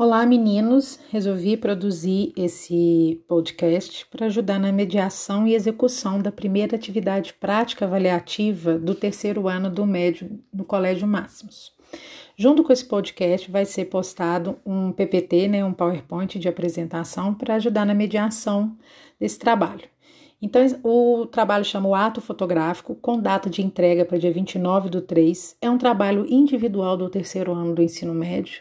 Olá, meninos! Resolvi produzir esse podcast para ajudar na mediação e execução da primeira atividade prática avaliativa do terceiro ano do médio no Colégio Máximos. Junto com esse podcast vai ser postado um PPT, né, um PowerPoint de apresentação para ajudar na mediação desse trabalho. Então, o trabalho chama o Ato Fotográfico, com data de entrega para dia 29 do 3. É um trabalho individual do terceiro ano do ensino médio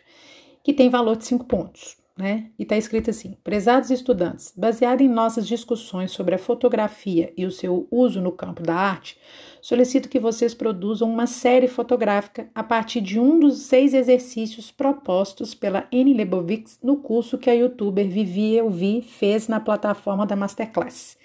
que tem valor de 5 pontos. Né? E está escrito assim: Prezados estudantes, baseado em nossas discussões sobre a fotografia e o seu uso no campo da arte, solicito que vocês produzam uma série fotográfica a partir de um dos seis exercícios propostos pela Anne Lebovics no curso que a youtuber Vivi Eu Vi fez na plataforma da Masterclass.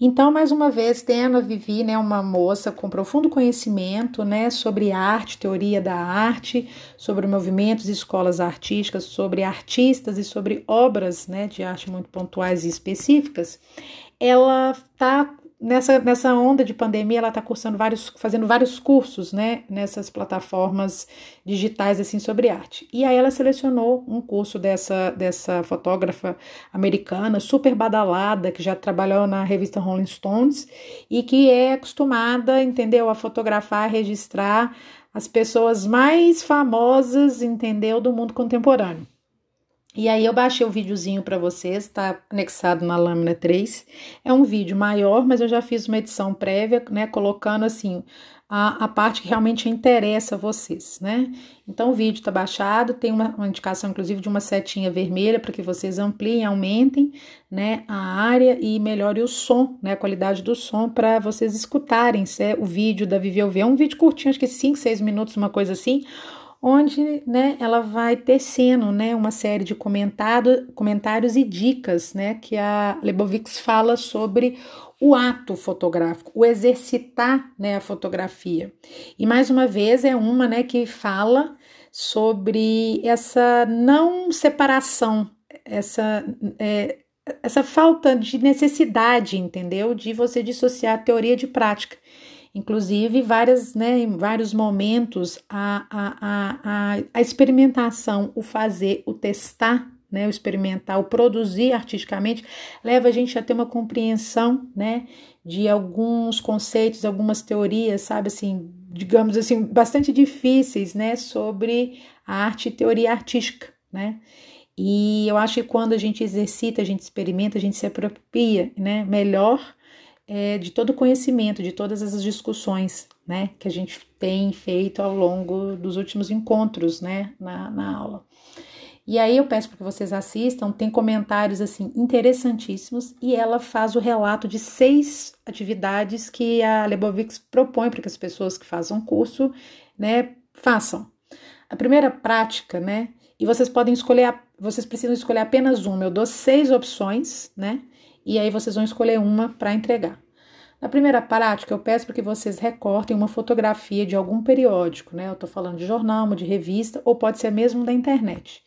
Então, mais uma vez, tendo a Vivi, né, uma moça com profundo conhecimento, né, sobre arte, teoria da arte, sobre movimentos e escolas artísticas, sobre artistas e sobre obras, né, de arte muito pontuais e específicas, ela está nessa, nessa onda de pandemia, ela está cursando vários, fazendo vários cursos, né, nessas plataformas digitais, assim, sobre arte. E aí ela selecionou um curso dessa, dessa fotógrafa americana, super badalada, que já trabalhou na revista Rolling Stones e que é acostumada, entendeu, a fotografar, registrar as pessoas mais famosas, entendeu, do mundo contemporâneo. E aí eu baixei o videozinho para vocês, está anexado na lâmina 3. É um vídeo maior, mas eu já fiz uma edição prévia, né, colocando assim a, a parte que realmente interessa a vocês, né? Então o vídeo está baixado, tem uma, uma, indicação inclusive de uma setinha vermelha para que vocês ampliem, aumentem, né, a área e melhore o som, né, a qualidade do som para vocês escutarem é o vídeo da Viveu É um vídeo curtinho, acho que 5, 6 minutos, uma coisa assim onde né, ela vai tecendo né, uma série de comentado, comentários e dicas né, que a Lebovix fala sobre o ato fotográfico, o exercitar né, a fotografia. E mais uma vez é uma né, que fala sobre essa não separação, essa, é, essa falta de necessidade, entendeu? De você dissociar teoria de prática. Inclusive, várias, né, em vários momentos, a, a, a, a experimentação, o fazer, o testar, né, o experimentar, o produzir artisticamente, leva a gente a ter uma compreensão né, de alguns conceitos, algumas teorias, sabe assim, digamos assim, bastante difíceis né, sobre a arte e teoria artística. Né? E eu acho que quando a gente exercita, a gente experimenta, a gente se apropria né, melhor é, de todo o conhecimento, de todas as discussões né, que a gente tem feito ao longo dos últimos encontros né, na, na aula. E aí eu peço para que vocês assistam, tem comentários assim interessantíssimos e ela faz o relato de seis atividades que a Lebovix propõe para que as pessoas que façam curso, né, façam. A primeira prática, né, e vocês podem escolher, vocês precisam escolher apenas uma. Eu dou seis opções, né? E aí vocês vão escolher uma para entregar. Na primeira prática, eu peço para que vocês recortem uma fotografia de algum periódico, né? Eu estou falando de jornal, de revista, ou pode ser mesmo da internet.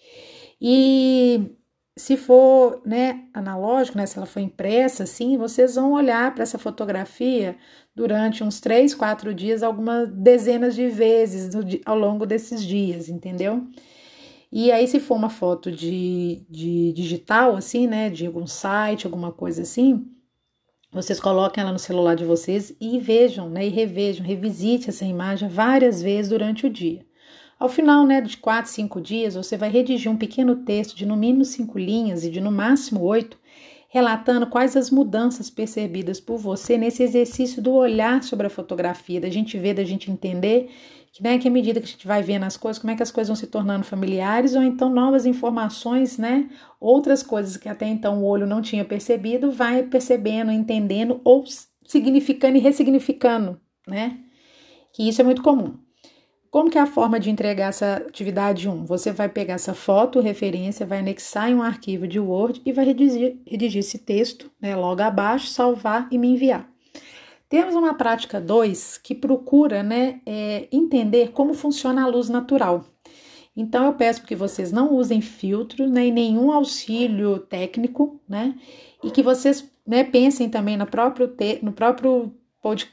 E se for né, analógico, né, se ela for impressa, assim, vocês vão olhar para essa fotografia durante uns três, quatro dias, algumas dezenas de vezes ao longo desses dias, entendeu? E aí, se for uma foto de, de digital, assim, né, de algum site, alguma coisa assim, vocês coloquem ela no celular de vocês e vejam, né, e revejam, revisite essa imagem várias vezes durante o dia. Ao final, né, de quatro, cinco dias, você vai redigir um pequeno texto de no mínimo cinco linhas e de no máximo oito, relatando quais as mudanças percebidas por você nesse exercício do olhar sobre a fotografia, da gente ver, da gente entender né, que à medida que a gente vai vendo as coisas, como é que as coisas vão se tornando familiares, ou então novas informações, né, outras coisas que até então o olho não tinha percebido, vai percebendo, entendendo ou significando e ressignificando, né, que isso é muito comum. Como que é a forma de entregar essa atividade 1? Você vai pegar essa foto, referência, vai anexar em um arquivo de Word e vai redigir, redigir esse texto né, logo abaixo, salvar e me enviar. Temos uma prática 2 que procura né, é, entender como funciona a luz natural. Então, eu peço que vocês não usem filtro nem né, nenhum auxílio técnico, né? E que vocês né, pensem também no próprio, te, no próprio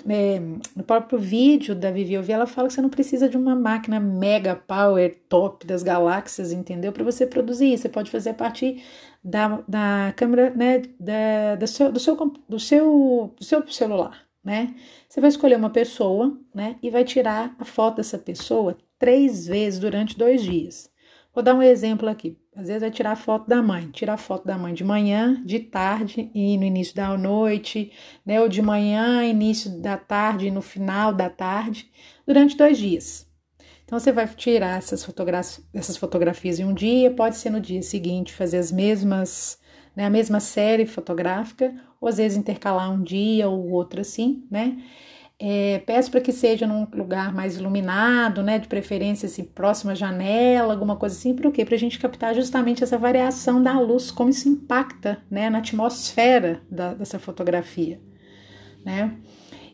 é, no próprio vídeo da Vivi Ouvir, ela fala que você não precisa de uma máquina mega power top das galáxias, entendeu? Para você produzir. Você pode fazer a partir da, da câmera, né? Da, da seu, do, seu, do, seu, do seu celular, né? Você vai escolher uma pessoa, né? E vai tirar a foto dessa pessoa três vezes durante dois dias. Vou dar um exemplo aqui. Às vezes vai tirar foto da mãe, tira a foto da mãe de manhã, de tarde e no início da noite, né? Ou de manhã, início da tarde e no final da tarde, durante dois dias. Então você vai tirar essas, fotografias, essas fotografias em um dia, pode ser no dia seguinte fazer as mesmas, né? A mesma série fotográfica, ou às vezes intercalar um dia ou outro assim, né? É, peço para que seja num lugar mais iluminado, né? De preferência assim, próxima janela, alguma coisa assim, para o quê? Para a gente captar justamente essa variação da luz, como isso impacta né, na atmosfera da, dessa fotografia, né?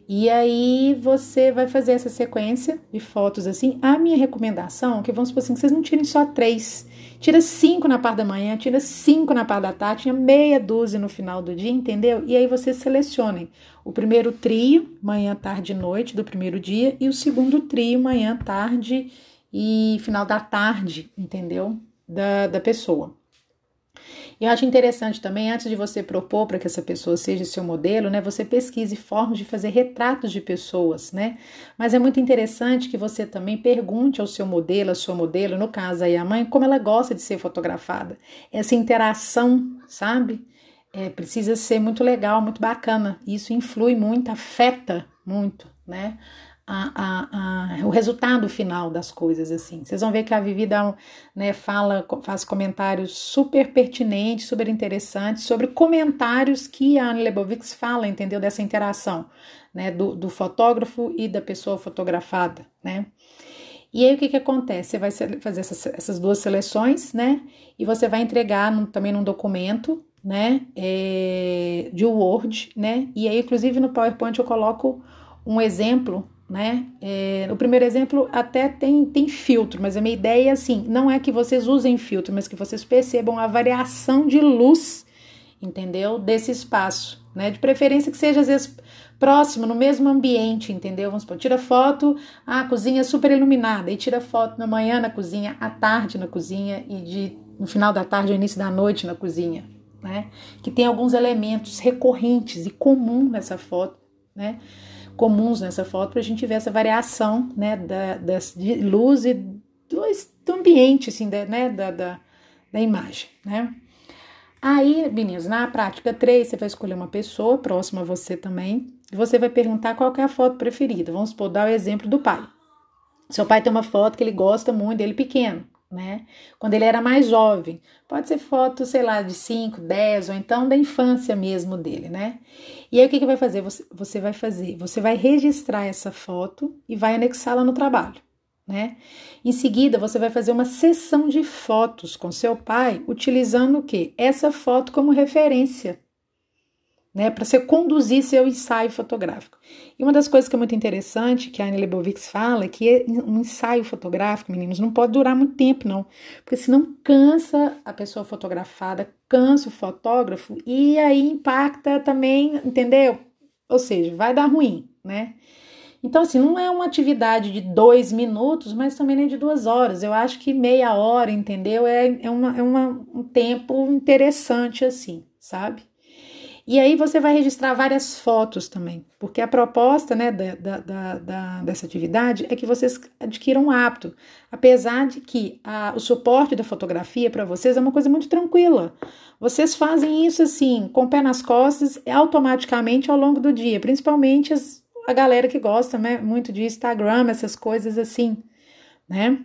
E aí você vai fazer essa sequência de fotos assim. A minha recomendação é que vamos supor assim, que vocês não tirem só três. Tira cinco na parte da manhã, tira cinco na parte da tarde, tinha meia dúzia no final do dia, entendeu? E aí vocês selecionem o primeiro trio, manhã, tarde e noite do primeiro dia, e o segundo trio, manhã, tarde e final da tarde, entendeu? Da, da pessoa. E eu acho interessante também, antes de você propor para que essa pessoa seja seu modelo, né, você pesquise formas de fazer retratos de pessoas, né? Mas é muito interessante que você também pergunte ao seu modelo, a sua modelo, no caso aí a mãe, como ela gosta de ser fotografada. Essa interação, sabe? É, precisa ser muito legal, muito bacana. Isso influi muito, afeta muito, né? A, a, a, o resultado final das coisas, assim. Vocês vão ver que a Vivi dá, né, fala, faz comentários super pertinentes, super interessantes, sobre comentários que a Anne Lebovitz fala, entendeu? Dessa interação, né, do, do fotógrafo e da pessoa fotografada, né? E aí o que que acontece? Você vai fazer essas, essas duas seleções, né? E você vai entregar no, também num documento, né? É, de Word, né? E aí, inclusive, no PowerPoint eu coloco um exemplo né? É, o primeiro exemplo até tem, tem filtro, mas a minha ideia é assim: não é que vocês usem filtro, mas que vocês percebam a variação de luz, entendeu? Desse espaço, né? De preferência que seja às vezes próximo, no mesmo ambiente, entendeu? Vamos supor, tira foto, a ah, cozinha super iluminada, e tira foto na manhã na cozinha, à tarde na cozinha e de no final da tarde ou início da noite na cozinha, né? Que tem alguns elementos recorrentes e comum nessa foto, né? Comuns nessa foto para a gente ver essa variação né, da, das, de luz e do, do ambiente, assim, da, né, da, da, da imagem, né? Aí, meninos, na prática 3, você vai escolher uma pessoa próxima a você também, e você vai perguntar qual é a foto preferida. Vamos supor, dar o exemplo do pai. Seu pai tem uma foto que ele gosta muito dele pequeno né? Quando ele era mais jovem. Pode ser foto, sei lá, de 5, 10 ou então da infância mesmo dele, né? E aí o que, que vai fazer? Você, você vai fazer, você vai registrar essa foto e vai anexá-la no trabalho, né? Em seguida, você vai fazer uma sessão de fotos com seu pai, utilizando o quê? Essa foto como referência né, para você conduzir seu ensaio fotográfico. E uma das coisas que é muito interessante, que a Anne Lebovix fala, é que um ensaio fotográfico, meninos, não pode durar muito tempo, não, porque senão cansa a pessoa fotografada, cansa o fotógrafo e aí impacta também, entendeu? Ou seja, vai dar ruim, né? Então, assim, não é uma atividade de dois minutos, mas também nem de duas horas. Eu acho que meia hora, entendeu? É, é, uma, é uma, um tempo interessante, assim, sabe? E aí você vai registrar várias fotos também, porque a proposta né, da, da, da, dessa atividade é que vocês adquiram um hábito, apesar de que a, o suporte da fotografia para vocês é uma coisa muito tranquila. Vocês fazem isso assim, com o pé nas costas, automaticamente ao longo do dia, principalmente as, a galera que gosta né, muito de Instagram, essas coisas assim, né?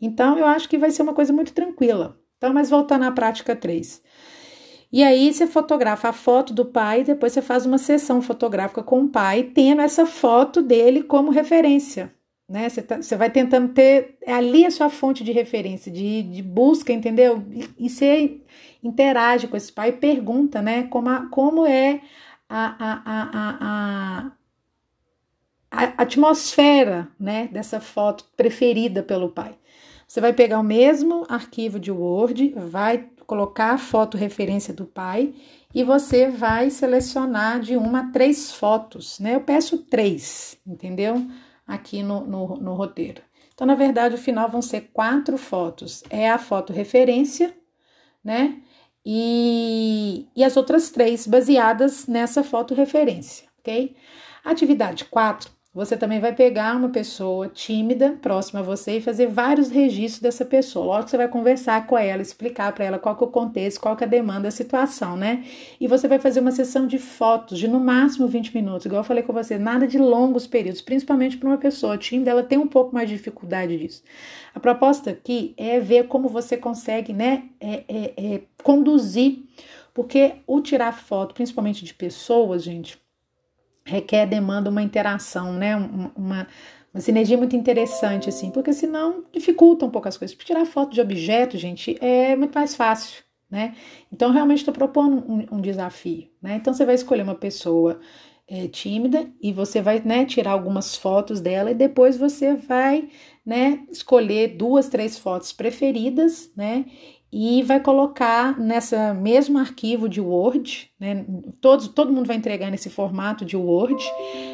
Então eu acho que vai ser uma coisa muito tranquila. Então, mas voltando à prática 3. E aí você fotografa a foto do pai depois você faz uma sessão fotográfica com o pai, tendo essa foto dele como referência. Né? Você, tá, você vai tentando ter ali a sua fonte de referência, de, de busca, entendeu? E, você interage com esse pai e pergunta, né? Como, a, como é a, a, a a atmosfera né, dessa foto preferida pelo pai. Você vai pegar o mesmo arquivo de Word, vai colocar a foto referência do pai e você vai selecionar de uma a três fotos, né? Eu peço três, entendeu? Aqui no, no, no roteiro. Então, na verdade, o final vão ser quatro fotos. É a foto referência, né? E, e as outras três baseadas nessa foto referência, ok? Atividade 4 você também vai pegar uma pessoa tímida, próxima a você, e fazer vários registros dessa pessoa. Logo você vai conversar com ela, explicar para ela qual que é o contexto, qual que é a demanda, a situação, né? E você vai fazer uma sessão de fotos de no máximo 20 minutos, igual eu falei com você, nada de longos períodos, principalmente para uma pessoa tímida, ela tem um pouco mais de dificuldade disso. A proposta aqui é ver como você consegue, né, é, é, é conduzir, porque o tirar foto, principalmente de pessoas, gente, requer, demanda uma interação, né? Uma, uma sinergia muito interessante, assim, porque senão dificulta um pouco as coisas. Tirar foto de objeto, gente, é muito mais fácil, né? Então, realmente estou propondo um, um, desafio, né? Então, você vai escolher uma pessoa é, tímida e você vai, né, tirar algumas fotos dela e depois você vai, né, escolher duas, três fotos preferidas, né? E vai colocar nessa mesmo arquivo de Word, né? Todos, todo mundo vai entregar nesse formato de Word,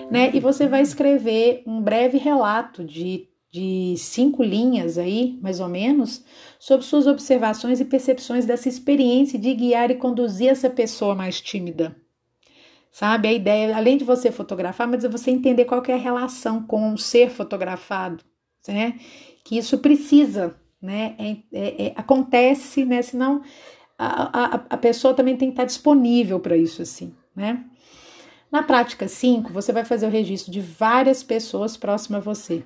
né? E você vai escrever um breve relato de, de cinco linhas aí, mais ou menos, sobre suas observações e percepções dessa experiência de guiar e conduzir essa pessoa mais tímida. Sabe? A ideia, além de você fotografar, mas é você entender qual é a relação com o ser fotografado, né? Que isso precisa né? É, é, é, acontece, né? Senão a, a, a pessoa também tem que estar disponível para isso, assim, né? Na prática 5, você vai fazer o registro de várias pessoas próximas a você,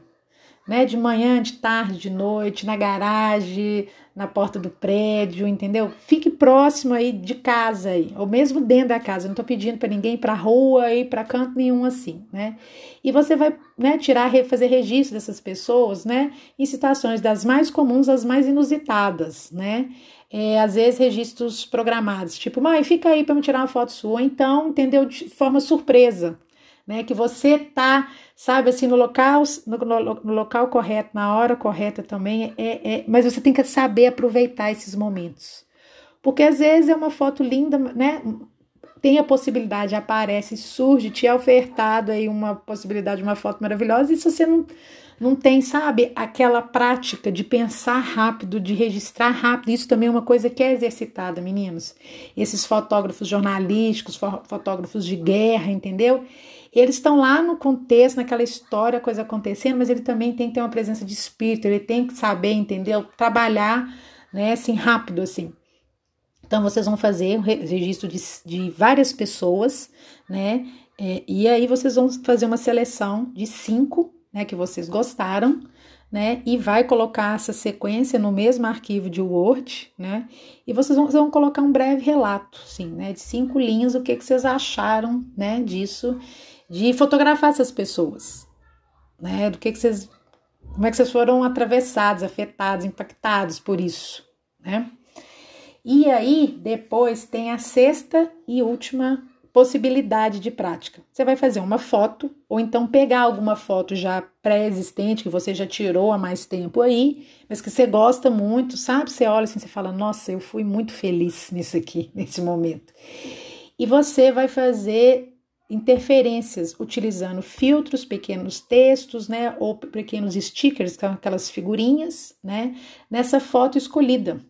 né? De manhã, de tarde, de noite, na garagem, na porta do prédio, entendeu? Fique próximo aí de casa aí, ou mesmo dentro da casa. não tô pedindo para ninguém ir para rua e para canto nenhum assim, né? E você vai, né, tirar, fazer registro dessas pessoas, né, em situações das mais comuns às mais inusitadas, né? É, às vezes registros programados, tipo, mãe, fica aí para me tirar uma foto sua, então, entendeu? De forma surpresa, né? Que você tá, sabe, assim, no local, no, no, local correto, na hora correta também, é, é, mas você tem que saber aproveitar esses momentos. Porque às vezes é uma foto linda, né? Tem a possibilidade, aparece, surge, te é ofertado aí uma possibilidade de uma foto maravilhosa, e se você não, não tem, sabe, aquela prática de pensar rápido, de registrar rápido, isso também é uma coisa que é exercitada, meninos. Esses fotógrafos jornalísticos, fotógrafos de guerra, entendeu? Eles estão lá no contexto, naquela história, coisa acontecendo, mas ele também tem que ter uma presença de espírito, ele tem que saber, entendeu? Trabalhar, né, assim, rápido, assim. Então, vocês vão fazer o registro de, de várias pessoas, né? É, e aí vocês vão fazer uma seleção de cinco, né, que vocês gostaram, né? E vai colocar essa sequência no mesmo arquivo de Word, né? E vocês vão, vão colocar um breve relato, sim, né? De cinco linhas, o que, que vocês acharam, né? Disso de fotografar essas pessoas, né? Do que, que vocês, como é que vocês foram atravessados, afetados, impactados por isso, né? E aí, depois tem a sexta e última possibilidade de prática. Você vai fazer uma foto, ou então pegar alguma foto já pré-existente, que você já tirou há mais tempo aí, mas que você gosta muito, sabe? Você olha assim, você fala, nossa, eu fui muito feliz nisso aqui, nesse momento. E você vai fazer interferências utilizando filtros, pequenos textos, né, ou pequenos stickers, é aquelas figurinhas, né, nessa foto escolhida.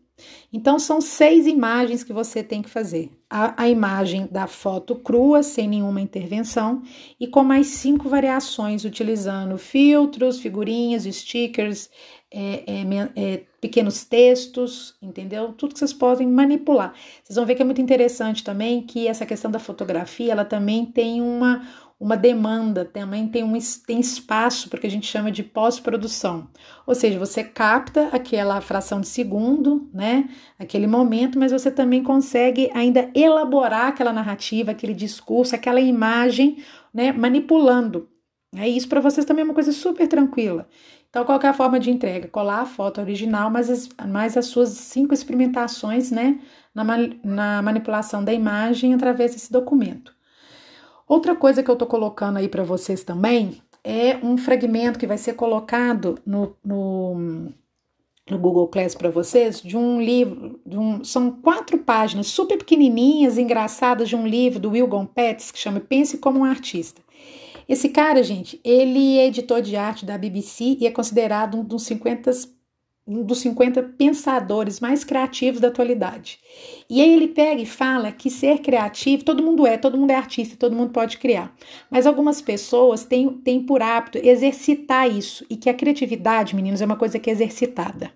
Então, são seis imagens que você tem que fazer. A, a, imagem da foto crua, sem nenhuma intervenção, e com mais cinco variações, utilizando filtros, figurinhas, stickers, é, é, é, pequenos textos, entendeu? Tudo que vocês podem manipular. Vocês vão ver que é muito interessante também que essa questão da fotografia, ela também tem uma, uma demanda, também tem, um, tem espaço para que a gente chama de pós-produção. Ou seja, você capta aquela fração de segundo, né? Aquele momento, mas você também consegue ainda elaborar aquela narrativa, aquele discurso, aquela imagem, né? Manipulando. É isso para vocês também é uma coisa super tranquila. Então, qual é a forma de entrega? Colar a foto original, mas as, mais as suas cinco experimentações, né? Na, na manipulação da imagem através desse documento. Outra coisa que eu tô colocando aí para vocês também é um fragmento que vai ser colocado no, no, no Google Class para vocês de um livro, de um, são quatro páginas super pequenininhas, engraçadas de um livro do Wilgon Petts que chama Pense como um Artista. Esse cara, gente, ele é editor de arte da BBC e é considerado um dos 50 um dos 50 pensadores mais criativos da atualidade. E aí ele pega e fala que ser criativo, todo mundo é, todo mundo é artista, todo mundo pode criar. Mas algumas pessoas têm, têm por hábito exercitar isso e que a criatividade, meninos, é uma coisa que é exercitada.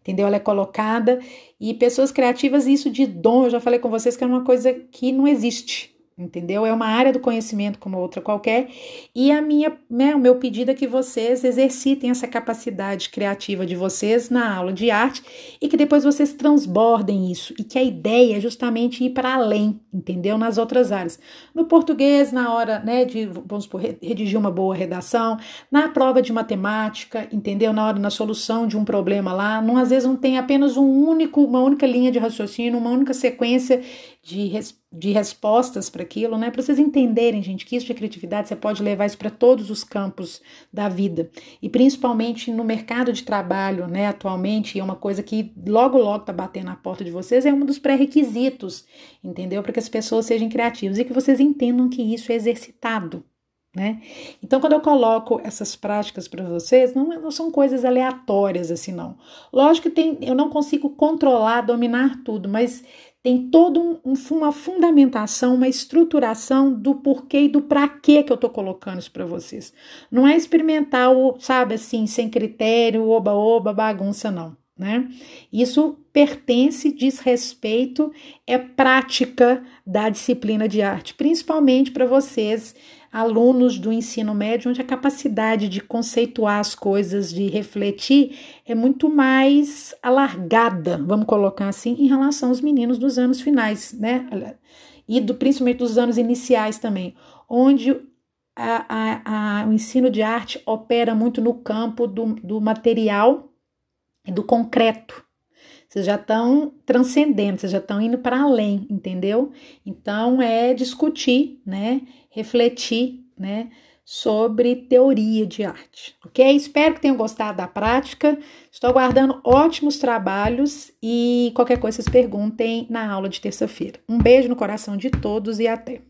Entendeu? Ela é colocada e pessoas criativas, isso de dom, eu já falei com vocês que é uma coisa que não existe entendeu? É uma área do conhecimento como outra qualquer, e a minha, né, o meu pedido é que vocês exercitem essa capacidade criativa de vocês na aula de arte e que depois vocês transbordem isso, e que a ideia é justamente ir para além, entendeu? Nas outras áreas. No português, na hora, né, de, vamos supor, redigir uma boa redação, na prova de matemática, entendeu? Na hora, na solução de um problema lá, não, às vezes não tem apenas um único, uma única linha de raciocínio, uma única sequência de, de respostas para aquilo, né? Para vocês entenderem, gente, que isso de criatividade você pode levar isso para todos os campos da vida e principalmente no mercado de trabalho, né? Atualmente é uma coisa que logo logo tá batendo na porta de vocês é um dos pré-requisitos, entendeu? Para que as pessoas sejam criativas e que vocês entendam que isso é exercitado. Né? Então, quando eu coloco essas práticas para vocês, não, não, são coisas aleatórias assim, não. Lógico que tem, eu não consigo controlar, dominar tudo, mas tem toda um, uma fundamentação, uma estruturação do porquê e do para que que eu tô colocando isso para vocês. Não é experimentar o, sabe assim, sem critério, oba-oba, bagunça, não. Né? Isso pertence, diz respeito, é prática da disciplina de arte, principalmente para vocês alunos do ensino médio, onde a capacidade de conceituar as coisas, de refletir, é muito mais alargada, vamos colocar assim, em relação aos meninos dos anos finais, né? E do, principalmente dos anos iniciais também, onde a, a, a, o ensino de arte opera muito no campo do, do material e do concreto. Vocês já estão transcendendo, vocês já estão indo para além, entendeu? Então é discutir, né? refletir, né, sobre teoria de arte, ok? Espero que tenham gostado da prática. Estou aguardando ótimos trabalhos e qualquer coisa vocês perguntem na aula de terça-feira. Um beijo no coração de todos e até!